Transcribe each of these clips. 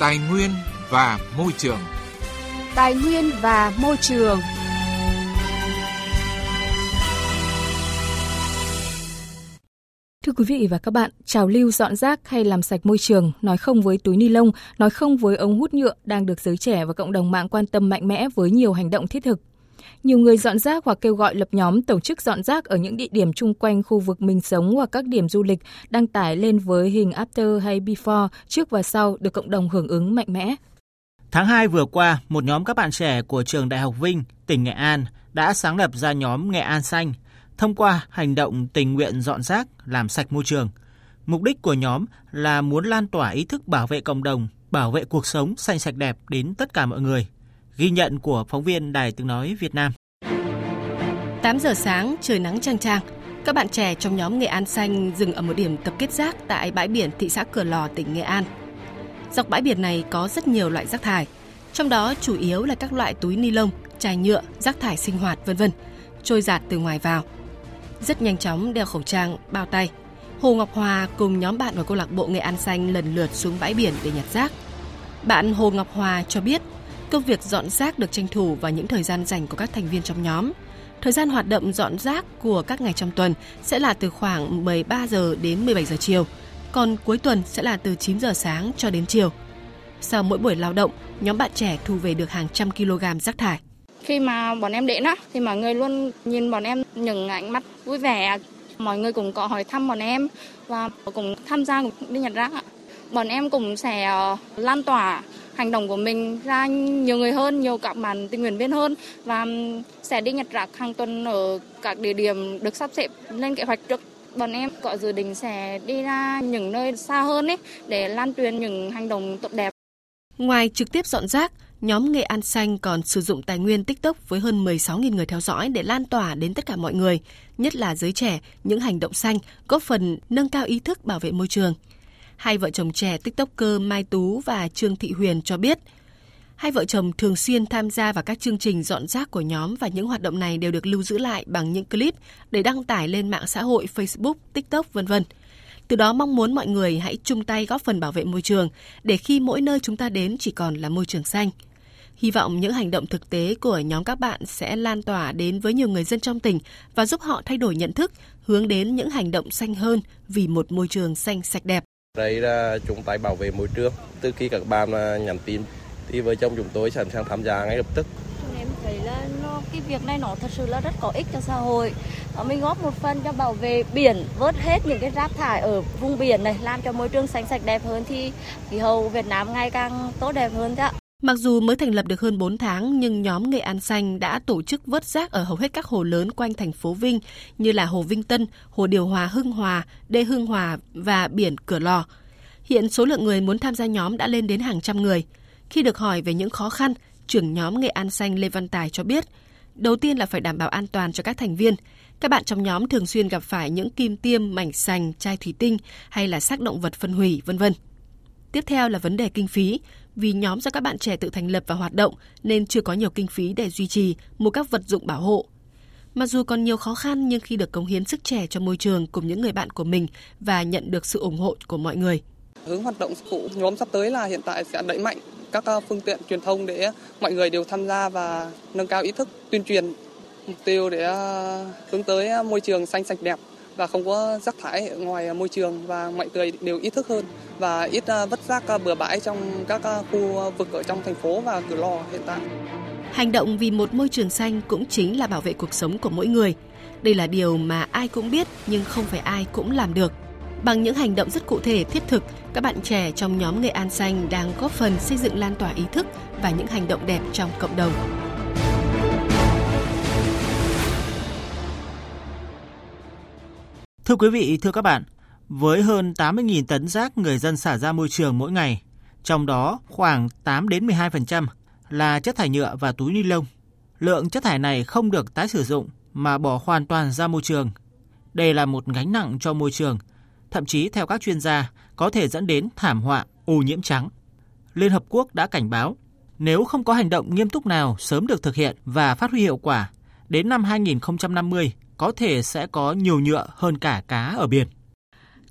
Tài nguyên và môi trường. Tài nguyên và môi trường. Thưa quý vị và các bạn, trào lưu dọn rác hay làm sạch môi trường, nói không với túi ni lông, nói không với ống hút nhựa đang được giới trẻ và cộng đồng mạng quan tâm mạnh mẽ với nhiều hành động thiết thực. Nhiều người dọn rác hoặc kêu gọi lập nhóm tổ chức dọn rác ở những địa điểm chung quanh khu vực mình sống hoặc các điểm du lịch đăng tải lên với hình after hay before, trước và sau được cộng đồng hưởng ứng mạnh mẽ. Tháng 2 vừa qua, một nhóm các bạn trẻ của trường Đại học Vinh, tỉnh Nghệ An đã sáng lập ra nhóm Nghệ An Xanh thông qua hành động tình nguyện dọn rác, làm sạch môi trường. Mục đích của nhóm là muốn lan tỏa ý thức bảo vệ cộng đồng, bảo vệ cuộc sống xanh sạch đẹp đến tất cả mọi người. Ghi nhận của phóng viên Đài Tiếng Nói Việt Nam. 8 giờ sáng, trời nắng trang trang. Các bạn trẻ trong nhóm Nghệ An Xanh dừng ở một điểm tập kết rác tại bãi biển thị xã Cửa Lò, tỉnh Nghệ An. Dọc bãi biển này có rất nhiều loại rác thải, trong đó chủ yếu là các loại túi ni lông, chai nhựa, rác thải sinh hoạt vân vân, trôi giạt từ ngoài vào. Rất nhanh chóng đeo khẩu trang, bao tay. Hồ Ngọc Hòa cùng nhóm bạn của câu lạc bộ Nghệ An Xanh lần lượt xuống bãi biển để nhặt rác. Bạn Hồ Ngọc Hòa cho biết Công việc dọn rác được tranh thủ vào những thời gian dành của các thành viên trong nhóm. Thời gian hoạt động dọn rác của các ngày trong tuần sẽ là từ khoảng 13 giờ đến 17 giờ chiều, còn cuối tuần sẽ là từ 9 giờ sáng cho đến chiều. Sau mỗi buổi lao động, nhóm bạn trẻ thu về được hàng trăm kg rác thải. Khi mà bọn em đến á, thì mọi người luôn nhìn bọn em những ánh mắt vui vẻ. Mọi người cũng có hỏi thăm bọn em và cũng tham gia đi nhặt rác ạ. Bọn em cũng sẽ ờ, lan tỏa hành động của mình ra nhiều người hơn, nhiều các bạn tình nguyện viên hơn và sẽ đi nhặt rác hàng tuần ở các địa điểm được sắp xếp lên kế hoạch trước. Bọn em có dự định sẽ đi ra những nơi xa hơn ấy để lan truyền những hành động tốt đẹp. Ngoài trực tiếp dọn rác, nhóm Nghệ An Xanh còn sử dụng tài nguyên TikTok với hơn 16.000 người theo dõi để lan tỏa đến tất cả mọi người, nhất là giới trẻ, những hành động xanh góp phần nâng cao ý thức bảo vệ môi trường. Hai vợ chồng trẻ TikToker Mai Tú và Trương Thị Huyền cho biết, hai vợ chồng thường xuyên tham gia vào các chương trình dọn rác của nhóm và những hoạt động này đều được lưu giữ lại bằng những clip để đăng tải lên mạng xã hội Facebook, TikTok vân vân. Từ đó mong muốn mọi người hãy chung tay góp phần bảo vệ môi trường để khi mỗi nơi chúng ta đến chỉ còn là môi trường xanh. Hy vọng những hành động thực tế của nhóm các bạn sẽ lan tỏa đến với nhiều người dân trong tỉnh và giúp họ thay đổi nhận thức, hướng đến những hành động xanh hơn vì một môi trường xanh sạch đẹp. Đây là chúng tay bảo vệ môi trường. Từ khi các bạn à, nhắn tin thì vợ chồng chúng tôi sẵn sàng tham gia ngay lập tức. Em thấy là nó, cái việc này nó thật sự là rất có ích cho xã hội. Mình góp một phần cho bảo vệ biển, vớt hết những cái rác thải ở vùng biển này, làm cho môi trường xanh sạch đẹp hơn thì khí hậu Việt Nam ngày càng tốt đẹp hơn thế ạ. Mặc dù mới thành lập được hơn 4 tháng nhưng nhóm Nghệ An Xanh đã tổ chức vớt rác ở hầu hết các hồ lớn quanh thành phố Vinh như là Hồ Vinh Tân, Hồ Điều Hòa Hưng Hòa, Đê Hưng Hòa và biển Cửa Lò. Hiện số lượng người muốn tham gia nhóm đã lên đến hàng trăm người. Khi được hỏi về những khó khăn, trưởng nhóm Nghệ An Xanh Lê Văn Tài cho biết, đầu tiên là phải đảm bảo an toàn cho các thành viên. Các bạn trong nhóm thường xuyên gặp phải những kim tiêm, mảnh sành, chai thủy tinh hay là xác động vật phân hủy, vân vân. Tiếp theo là vấn đề kinh phí, vì nhóm do các bạn trẻ tự thành lập và hoạt động nên chưa có nhiều kinh phí để duy trì mua các vật dụng bảo hộ. Mặc dù còn nhiều khó khăn nhưng khi được cống hiến sức trẻ cho môi trường cùng những người bạn của mình và nhận được sự ủng hộ của mọi người. Hướng hoạt động của nhóm sắp tới là hiện tại sẽ đẩy mạnh các ờ, phương tiện truyền thông để mọi người đều tham gia và nâng cao ý thức tuyên truyền mục tiêu để ờ, hướng tới ờ, môi trường xanh, sạch, đẹp và không có rác thải ở ngoài môi trường và mọi người đều ý thức hơn và ít à, vứt rác à, bừa bãi trong các à, khu vực ở trong thành phố và cửa lò hiện tại. Hành động vì một môi trường xanh cũng chính là bảo vệ cuộc sống của mỗi người. Đây là điều mà ai cũng biết nhưng không phải ai cũng làm được. Bằng những hành động rất cụ thể, thiết thực, các bạn trẻ trong nhóm Nghệ An Xanh đang góp phần xây dựng lan tỏa ý thức và những hành động đẹp trong cộng đồng. Thưa quý vị, thưa các bạn, với hơn 80.000 tấn rác người dân xả ra môi trường mỗi ngày, trong đó khoảng 8 đến 12% là chất thải nhựa và túi ni lông. Lượng chất thải này không được tái sử dụng mà bỏ hoàn toàn ra môi trường. Đây là một gánh nặng cho môi trường, thậm chí theo các chuyên gia có thể dẫn đến thảm họa ô nhiễm trắng. Liên Hợp Quốc đã cảnh báo, nếu không có hành động nghiêm túc nào sớm được thực hiện và phát huy hiệu quả, đến năm 2050 có thể sẽ có nhiều nhựa hơn cả cá ở biển.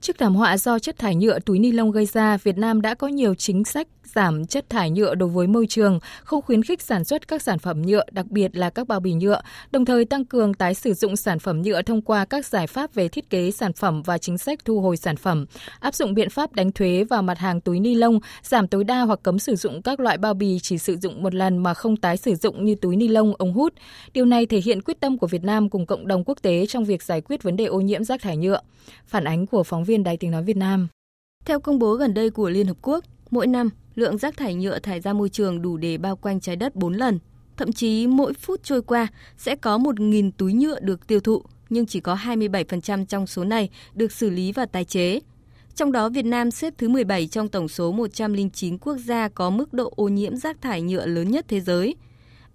Trước thảm họa do chất thải nhựa túi ni lông gây ra, Việt Nam đã có nhiều chính sách giảm chất thải nhựa đối với môi trường, không khuyến khích sản xuất các sản phẩm nhựa, đặc biệt là các bao bì nhựa, đồng thời tăng cường tái sử dụng sản phẩm nhựa thông qua các giải pháp về thiết kế sản phẩm và chính sách thu hồi sản phẩm, áp dụng biện pháp đánh thuế vào mặt hàng túi ni lông, giảm tối đa hoặc cấm sử dụng các loại bao bì chỉ sử dụng một lần mà không tái sử dụng như túi ni lông, ống hút. Điều này thể hiện quyết tâm của Việt Nam cùng cộng đồng quốc tế trong việc giải quyết vấn đề ô nhiễm rác thải nhựa. Phản ánh của phóng viên Đài Tiếng Nói Việt Nam. Theo công bố gần đây của Liên Hợp Quốc, mỗi năm lượng rác thải nhựa thải ra môi trường đủ để bao quanh trái đất 4 lần. Thậm chí mỗi phút trôi qua sẽ có 1.000 túi nhựa được tiêu thụ, nhưng chỉ có 27% trong số này được xử lý và tái chế. Trong đó Việt Nam xếp thứ 17 trong tổng số 109 quốc gia có mức độ ô nhiễm rác thải nhựa lớn nhất thế giới –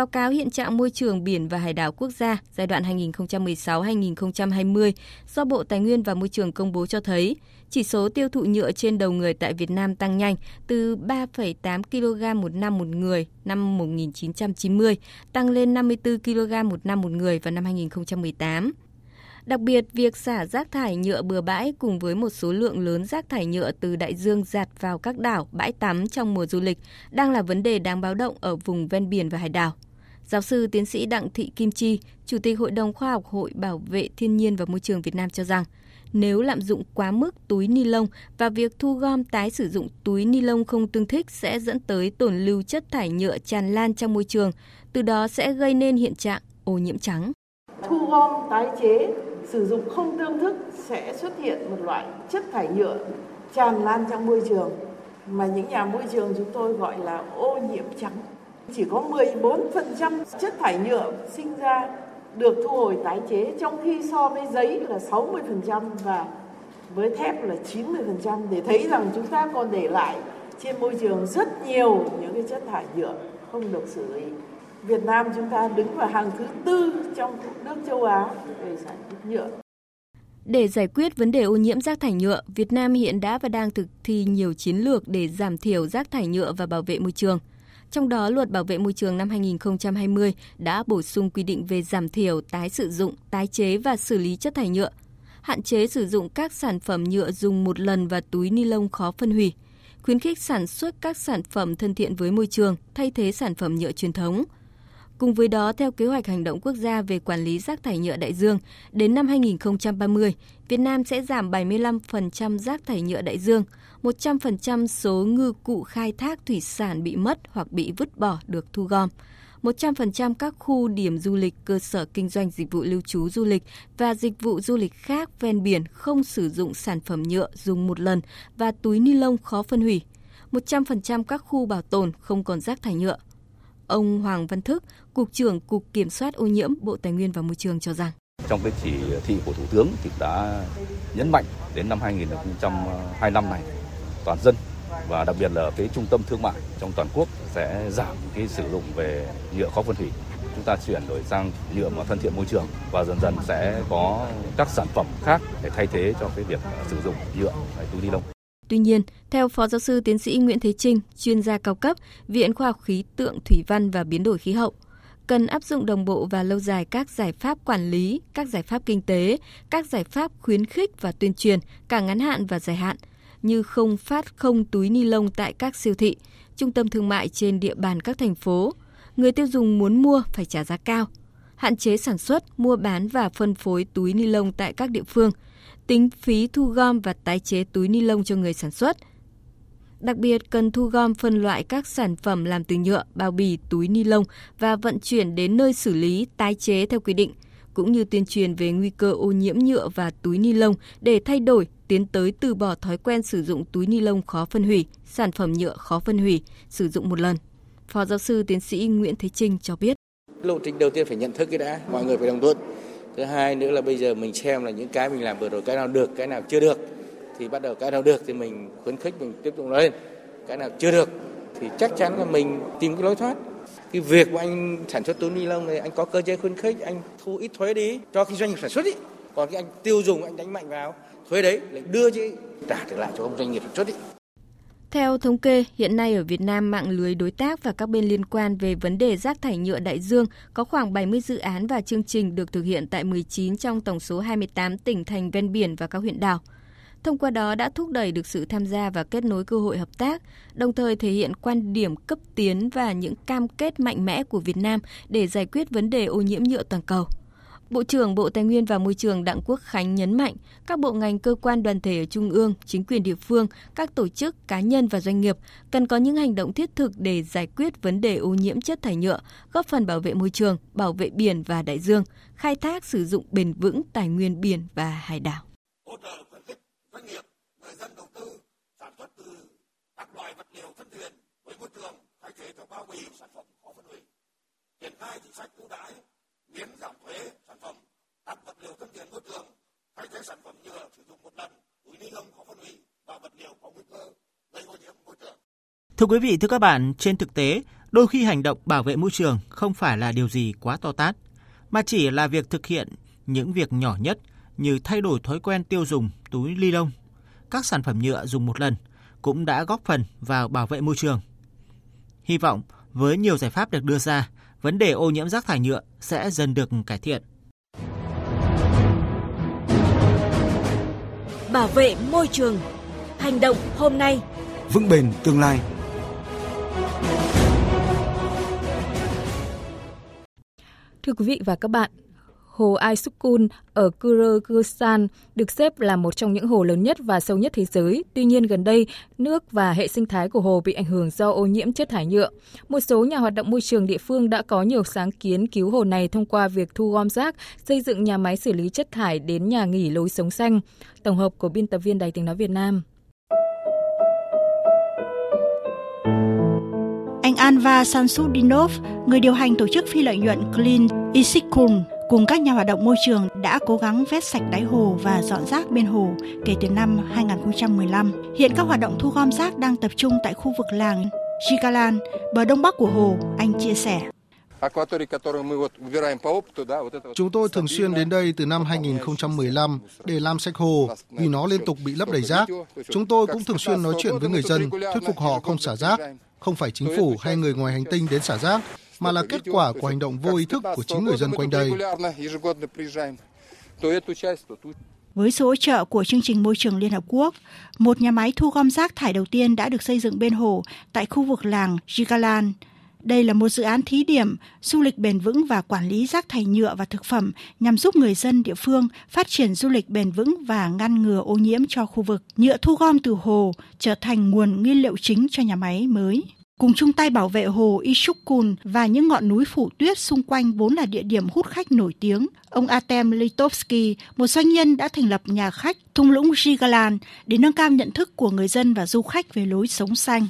Báo cáo hiện trạng môi trường biển và hải đảo quốc gia giai đoạn 2016-2020 do Bộ Tài nguyên và Môi trường công bố cho thấy, chỉ số tiêu thụ nhựa trên đầu người tại Việt Nam tăng nhanh từ 3,8 kg một năm một người năm 1990 tăng lên 54 kg một năm một người vào năm 2018. Đặc biệt, việc xả rác thải nhựa bừa bãi cùng với một số lượng lớn rác thải nhựa từ đại dương giạt vào các đảo, bãi tắm trong mùa du lịch đang là vấn đề đáng báo động ở vùng ven biển và hải đảo. Giáo sư tiến sĩ Đặng Thị Kim Chi, Chủ tịch Hội đồng Khoa học Hội Bảo vệ Thiên nhiên và Môi trường Việt Nam cho rằng, nếu lạm dụng quá mức túi ni lông và việc thu gom tái sử dụng túi ni lông không tương thích sẽ dẫn tới tổn lưu chất thải nhựa tràn lan trong môi trường, từ đó sẽ gây nên hiện trạng ô nhiễm trắng. Thu gom tái chế, sử dụng không tương thức sẽ xuất hiện một loại chất thải nhựa tràn lan trong môi trường mà những nhà môi trường chúng tôi gọi là ô nhiễm trắng chỉ có 14% chất thải nhựa sinh ra được thu hồi tái chế trong khi so với giấy là 60% và với thép là 90% để thấy rằng chúng ta còn để lại trên môi trường rất nhiều những cái chất thải nhựa không được xử lý. Việt Nam chúng ta đứng vào hàng thứ tư trong nước châu Á về sản xuất nhựa. Để giải quyết vấn đề ô nhiễm rác thải nhựa, Việt Nam hiện đã và đang thực thi nhiều chiến lược để giảm thiểu rác thải nhựa và bảo vệ môi trường. Trong đó, Luật Bảo vệ môi trường năm 2020 đã bổ sung quy định về giảm thiểu, tái sử dụng, tái chế và xử lý chất thải nhựa, hạn chế sử dụng các sản phẩm nhựa dùng một lần và túi ni lông khó phân hủy, khuyến khích sản xuất các sản phẩm thân thiện với môi trường thay thế sản phẩm nhựa truyền thống – Cùng với đó, theo kế hoạch hành động quốc gia về quản lý rác thải nhựa đại dương, đến năm 2030, Việt Nam sẽ giảm 75% rác thải nhựa đại dương, 100% số ngư cụ khai thác thủy sản bị mất hoặc bị vứt bỏ được thu gom. 100% các khu điểm du lịch, cơ sở kinh doanh dịch vụ lưu trú du lịch và dịch vụ du lịch khác ven biển không sử dụng sản phẩm nhựa dùng một lần và túi ni lông khó phân hủy. 100% các khu bảo tồn không còn rác thải nhựa. Ông Hoàng Văn Thức, Cục trưởng Cục Kiểm soát ô nhiễm Bộ Tài nguyên và Môi trường cho rằng trong cái chỉ thị của Thủ tướng thì đã nhấn mạnh đến năm 2025 này toàn dân và đặc biệt là cái trung tâm thương mại trong toàn quốc sẽ giảm cái sử dụng về nhựa khó phân hủy chúng ta chuyển đổi sang nhựa mà thân thiện môi trường và dần dần sẽ có các sản phẩm khác để thay thế cho cái việc sử dụng nhựa túi ni lông. Tuy nhiên, theo Phó Giáo sư Tiến sĩ Nguyễn Thế Trinh, chuyên gia cao cấp, Viện Khoa học Khí tượng Thủy văn và Biến đổi Khí hậu, cần áp dụng đồng bộ và lâu dài các giải pháp quản lý, các giải pháp kinh tế, các giải pháp khuyến khích và tuyên truyền cả ngắn hạn và dài hạn, như không phát không túi ni lông tại các siêu thị, trung tâm thương mại trên địa bàn các thành phố. Người tiêu dùng muốn mua phải trả giá cao. Hạn chế sản xuất, mua bán và phân phối túi ni lông tại các địa phương – tính phí thu gom và tái chế túi ni lông cho người sản xuất. Đặc biệt cần thu gom phân loại các sản phẩm làm từ nhựa, bao bì, túi ni lông và vận chuyển đến nơi xử lý tái chế theo quy định, cũng như tuyên truyền về nguy cơ ô nhiễm nhựa và túi ni lông để thay đổi, tiến tới từ bỏ thói quen sử dụng túi ni lông khó phân hủy, sản phẩm nhựa khó phân hủy, sử dụng một lần. Phó giáo sư tiến sĩ Nguyễn Thế Trinh cho biết. Lộ trình đầu tiên phải nhận thức cái đã, mọi người phải đồng thuận. Thứ hai nữa là bây giờ mình xem là những cái mình làm vừa rồi cái nào được cái nào chưa được. Thì bắt đầu cái nào được thì mình khuyến khích mình tiếp tục lên. Cái nào chưa được thì chắc chắn là mình tìm cái lối thoát. Cái việc mà anh sản xuất túi ni lông này anh có cơ chế khuyến khích anh thu ít thuế đi cho cái doanh nghiệp sản xuất ý còn cái anh tiêu dùng anh đánh mạnh vào thuế đấy lại đưa chứ trả trở lại cho ông doanh nghiệp sản xuất ý theo thống kê, hiện nay ở Việt Nam mạng lưới đối tác và các bên liên quan về vấn đề rác thải nhựa đại dương có khoảng 70 dự án và chương trình được thực hiện tại 19 trong tổng số 28 tỉnh thành ven biển và các huyện đảo. thông qua đó đã thúc đẩy được sự tham gia và kết nối cơ hội hợp tác, đồng thời thể hiện quan điểm cấp tiến và những cam kết mạnh mẽ của Việt Nam để giải quyết vấn đề ô nhiễm nhựa toàn cầu. Bộ trưởng Bộ Tài nguyên và Môi trường Đặng Quốc Khánh nhấn mạnh, các bộ ngành cơ quan đoàn thể ở trung ương, chính quyền địa phương, các tổ chức, cá nhân và doanh nghiệp cần có những hành động thiết thực để giải quyết vấn đề ô nhiễm chất thải nhựa, góp phần bảo vệ môi trường, bảo vệ biển và đại dương, khai thác sử dụng bền vững tài nguyên biển và hải đảo. Hỗ trợ khuyến khích doanh nghiệp, người dân đầu tư sản xuất từ các loại vật liệu thân thiện với môi trường thay thế cho bao bì sản phẩm khó phân hủy. Triển khai chính sách ưu đãi miễn giảm thuế sản phẩm áp vật liệu thân thiện môi trường thay thế sản phẩm nhựa sử dụng một lần túi ni lông có phân hủy và vật liệu có nguy cơ gây ô nhiễm môi trường Thưa quý vị, thưa các bạn, trên thực tế, đôi khi hành động bảo vệ môi trường không phải là điều gì quá to tát, mà chỉ là việc thực hiện những việc nhỏ nhất như thay đổi thói quen tiêu dùng túi ly lông, các sản phẩm nhựa dùng một lần cũng đã góp phần vào bảo vệ môi trường. Hy vọng với nhiều giải pháp được đưa ra, vấn đề ô nhiễm rác thải nhựa sẽ dần được cải thiện. Bảo vệ môi trường. Hành động hôm nay. Vững bền tương lai. Thưa quý vị và các bạn, Hồ Aisukun ở Kyrgyzstan được xếp là một trong những hồ lớn nhất và sâu nhất thế giới. Tuy nhiên gần đây, nước và hệ sinh thái của hồ bị ảnh hưởng do ô nhiễm chất thải nhựa. Một số nhà hoạt động môi trường địa phương đã có nhiều sáng kiến cứu hồ này thông qua việc thu gom rác, xây dựng nhà máy xử lý chất thải đến nhà nghỉ lối sống xanh. Tổng hợp của biên tập viên Đài tiếng nói Việt Nam. Anh Anva Sansudinov, người điều hành tổ chức phi lợi nhuận Clean Isikun, cùng các nhà hoạt động môi trường đã cố gắng vét sạch đáy hồ và dọn rác bên hồ kể từ năm 2015. Hiện các hoạt động thu gom rác đang tập trung tại khu vực làng Jigalan, bờ đông bắc của hồ, anh chia sẻ. Chúng tôi thường xuyên đến đây từ năm 2015 để làm sạch hồ vì nó liên tục bị lấp đầy rác. Chúng tôi cũng thường xuyên nói chuyện với người dân, thuyết phục họ không xả rác. Không phải chính phủ hay người ngoài hành tinh đến xả rác, mà là kết quả của hành động vô ý thức của chính người dân quanh đây. Với sự hỗ trợ của chương trình môi trường Liên Hợp Quốc, một nhà máy thu gom rác thải đầu tiên đã được xây dựng bên hồ tại khu vực làng Jigalan. Đây là một dự án thí điểm du lịch bền vững và quản lý rác thải nhựa và thực phẩm nhằm giúp người dân địa phương phát triển du lịch bền vững và ngăn ngừa ô nhiễm cho khu vực. Nhựa thu gom từ hồ trở thành nguồn nguyên liệu chính cho nhà máy mới cùng chung tay bảo vệ hồ Ishukun và những ngọn núi phủ tuyết xung quanh vốn là địa điểm hút khách nổi tiếng. Ông Artem Litovsky, một doanh nhân đã thành lập nhà khách thung lũng Jigalan để nâng cao nhận thức của người dân và du khách về lối sống xanh.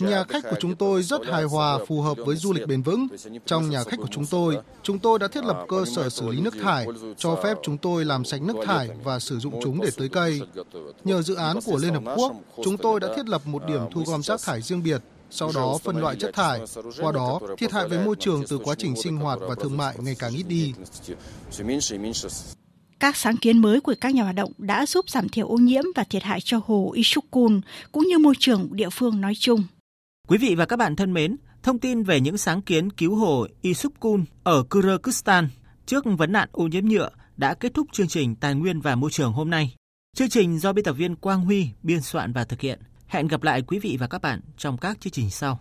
Nhà khách của chúng tôi rất hài hòa, phù hợp với du lịch bền vững. Trong nhà khách của chúng tôi, chúng tôi đã thiết lập cơ sở xử lý nước thải, cho phép chúng tôi làm sạch nước thải và sử dụng chúng để tưới cây. Nhờ dự án của Liên Hợp Quốc, chúng tôi đã thiết lập một điểm thu gom rác thải riêng biệt sau đó phân loại chất thải. Qua đó, thiệt hại với môi trường từ quá trình sinh hoạt và thương mại ngày càng ít đi. Các sáng kiến mới của các nhà hoạt động đã giúp giảm thiểu ô nhiễm và thiệt hại cho hồ Ishukun cũng như môi trường địa phương nói chung. Quý vị và các bạn thân mến, thông tin về những sáng kiến cứu hồ Isukun ở Kyrgyzstan trước vấn nạn ô nhiễm nhựa đã kết thúc chương trình Tài nguyên và Môi trường hôm nay. Chương trình do biên tập viên Quang Huy biên soạn và thực hiện. Hẹn gặp lại quý vị và các bạn trong các chương trình sau.